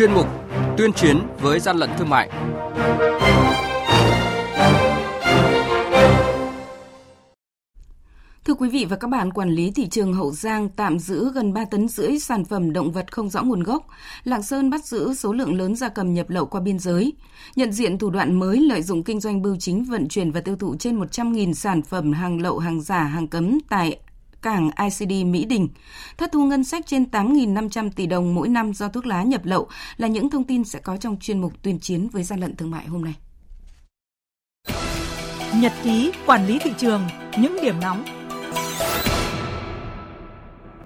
chuyên mục Tuyên chiến với gian lận thương mại. Thưa quý vị và các bạn, quản lý thị trường Hậu Giang tạm giữ gần 3 tấn rưỡi sản phẩm động vật không rõ nguồn gốc. Lạng Sơn bắt giữ số lượng lớn gia cầm nhập lậu qua biên giới. Nhận diện thủ đoạn mới lợi dụng kinh doanh bưu chính vận chuyển và tiêu thụ trên 100.000 sản phẩm hàng lậu, hàng giả, hàng cấm tại cảng ICD Mỹ Đình. Thất thu ngân sách trên 8.500 tỷ đồng mỗi năm do thuốc lá nhập lậu là những thông tin sẽ có trong chuyên mục tuyên chiến với gian lận thương mại hôm nay. Nhật ký quản lý thị trường, những điểm nóng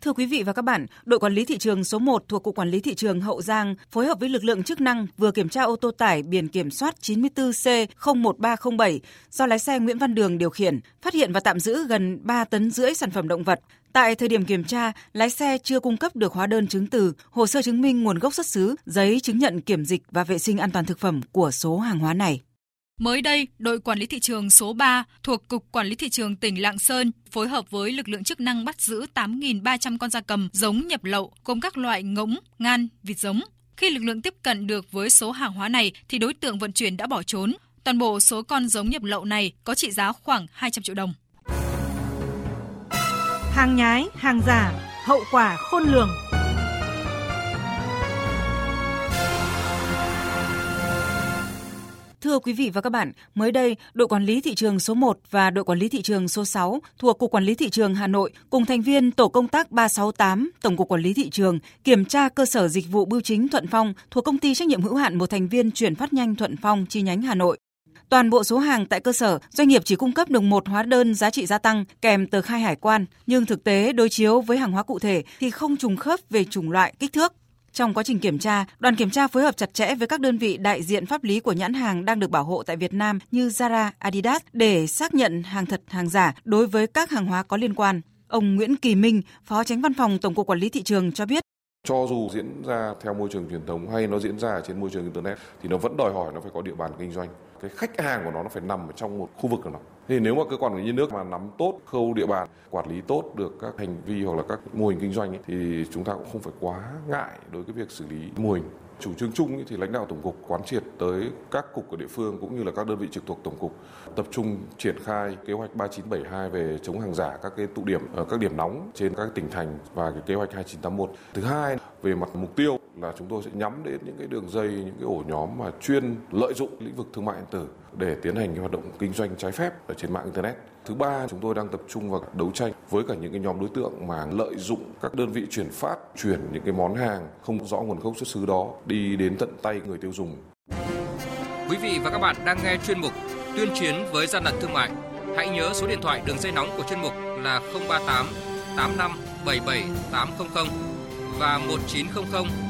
Thưa quý vị và các bạn, đội quản lý thị trường số 1 thuộc Cục Quản lý Thị trường Hậu Giang phối hợp với lực lượng chức năng vừa kiểm tra ô tô tải biển kiểm soát 94C01307 do lái xe Nguyễn Văn Đường điều khiển, phát hiện và tạm giữ gần 3 tấn rưỡi sản phẩm động vật. Tại thời điểm kiểm tra, lái xe chưa cung cấp được hóa đơn chứng từ, hồ sơ chứng minh nguồn gốc xuất xứ, giấy chứng nhận kiểm dịch và vệ sinh an toàn thực phẩm của số hàng hóa này. Mới đây, đội quản lý thị trường số 3 thuộc Cục Quản lý Thị trường tỉnh Lạng Sơn phối hợp với lực lượng chức năng bắt giữ 8.300 con gia cầm giống nhập lậu gồm các loại ngỗng, ngan, vịt giống. Khi lực lượng tiếp cận được với số hàng hóa này thì đối tượng vận chuyển đã bỏ trốn. Toàn bộ số con giống nhập lậu này có trị giá khoảng 200 triệu đồng. Hàng nhái, hàng giả, hậu quả khôn lường. Thưa quý vị và các bạn, mới đây, đội quản lý thị trường số 1 và đội quản lý thị trường số 6 thuộc Cục Quản lý Thị trường Hà Nội cùng thành viên tổ công tác 368 Tổng cục Quản lý Thị trường kiểm tra cơ sở dịch vụ bưu chính Thuận Phong thuộc công ty trách nhiệm hữu hạn một thành viên chuyển phát nhanh Thuận Phong chi nhánh Hà Nội. Toàn bộ số hàng tại cơ sở, doanh nghiệp chỉ cung cấp được một hóa đơn giá trị gia tăng kèm tờ khai hải quan, nhưng thực tế đối chiếu với hàng hóa cụ thể thì không trùng khớp về chủng loại, kích thước. Trong quá trình kiểm tra, đoàn kiểm tra phối hợp chặt chẽ với các đơn vị đại diện pháp lý của nhãn hàng đang được bảo hộ tại Việt Nam như Zara, Adidas để xác nhận hàng thật, hàng giả đối với các hàng hóa có liên quan. Ông Nguyễn Kỳ Minh, Phó Tránh Văn phòng Tổng cục Quản lý thị trường cho biết cho dù diễn ra theo môi trường truyền thống hay nó diễn ra trên môi trường internet thì nó vẫn đòi hỏi nó phải có địa bàn kinh doanh cái khách hàng của nó nó phải nằm ở trong một khu vực nào đó thì nếu mà cơ quan quản lý nước mà nắm tốt khâu địa bàn quản lý tốt được các hành vi hoặc là các mô hình kinh doanh ấy, thì chúng ta cũng không phải quá ngại đối với việc xử lý mô hình chủ trương chung thì lãnh đạo tổng cục quán triệt tới các cục của địa phương cũng như là các đơn vị trực thuộc tổng cục tập trung triển khai kế hoạch 3972 về chống hàng giả các cái tụ điểm ở các điểm nóng trên các tỉnh thành và cái kế hoạch 2981. Thứ hai về mặt mục tiêu là chúng tôi sẽ nhắm đến những cái đường dây những cái ổ nhóm mà chuyên lợi dụng lĩnh vực thương mại điện tử để tiến hành cái hoạt động kinh doanh trái phép ở trên mạng internet. Thứ ba, chúng tôi đang tập trung vào đấu tranh với cả những cái nhóm đối tượng mà lợi dụng các đơn vị chuyển phát chuyển những cái món hàng không rõ nguồn gốc xuất xứ đó đi đến tận tay người tiêu dùng. Quý vị và các bạn đang nghe chuyên mục Tuyên chiến với gian lận thương mại. Hãy nhớ số điện thoại đường dây nóng của chuyên mục là 038 85 77 800 và 1900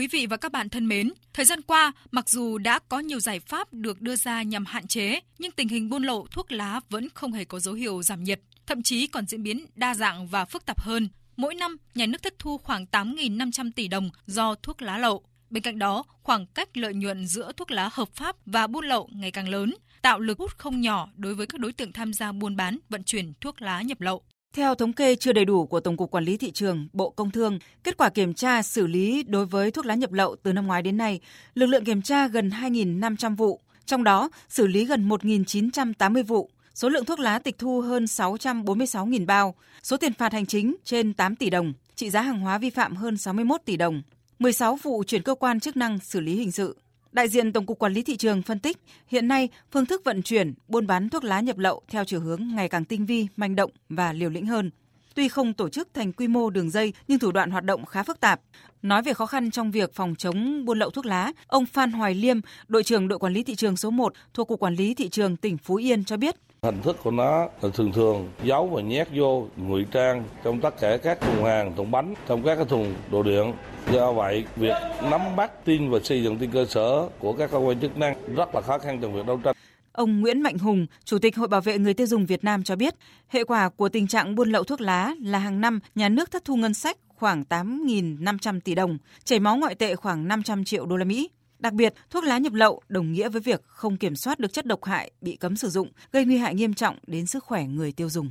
Quý vị và các bạn thân mến, thời gian qua, mặc dù đã có nhiều giải pháp được đưa ra nhằm hạn chế, nhưng tình hình buôn lậu thuốc lá vẫn không hề có dấu hiệu giảm nhiệt, thậm chí còn diễn biến đa dạng và phức tạp hơn. Mỗi năm, nhà nước thất thu khoảng 8.500 tỷ đồng do thuốc lá lậu. Bên cạnh đó, khoảng cách lợi nhuận giữa thuốc lá hợp pháp và buôn lậu ngày càng lớn, tạo lực hút không nhỏ đối với các đối tượng tham gia buôn bán, vận chuyển thuốc lá nhập lậu. Theo thống kê chưa đầy đủ của Tổng cục Quản lý thị trường, Bộ Công Thương, kết quả kiểm tra xử lý đối với thuốc lá nhập lậu từ năm ngoái đến nay, lực lượng kiểm tra gần 2.500 vụ, trong đó xử lý gần 1.980 vụ, số lượng thuốc lá tịch thu hơn 646.000 bao, số tiền phạt hành chính trên 8 tỷ đồng, trị giá hàng hóa vi phạm hơn 61 tỷ đồng, 16 vụ chuyển cơ quan chức năng xử lý hình sự. Đại diện Tổng cục Quản lý thị trường phân tích, hiện nay phương thức vận chuyển, buôn bán thuốc lá nhập lậu theo chiều hướng ngày càng tinh vi, manh động và liều lĩnh hơn. Tuy không tổ chức thành quy mô đường dây nhưng thủ đoạn hoạt động khá phức tạp. Nói về khó khăn trong việc phòng chống buôn lậu thuốc lá, ông Phan Hoài Liêm, đội trưởng đội quản lý thị trường số 1 thuộc Cục Quản lý thị trường tỉnh Phú Yên cho biết, Hình thức của nó là thường thường giấu và nhét vô ngụy trang trong tất cả các thùng hàng, thùng bánh, trong các cái thùng đồ điện. Do vậy, việc nắm bắt tin và xây dựng tin cơ sở của các cơ quan chức năng rất là khó khăn trong việc đấu tranh. Ông Nguyễn Mạnh Hùng, Chủ tịch Hội Bảo vệ người tiêu dùng Việt Nam cho biết, hệ quả của tình trạng buôn lậu thuốc lá là hàng năm nhà nước thất thu ngân sách khoảng 8.500 tỷ đồng, chảy máu ngoại tệ khoảng 500 triệu đô la Mỹ. Đặc biệt, thuốc lá nhập lậu đồng nghĩa với việc không kiểm soát được chất độc hại bị cấm sử dụng, gây nguy hại nghiêm trọng đến sức khỏe người tiêu dùng.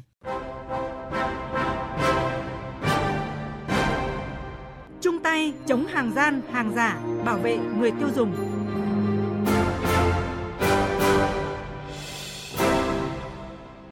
Chung tay chống hàng gian, hàng giả, bảo vệ người tiêu dùng.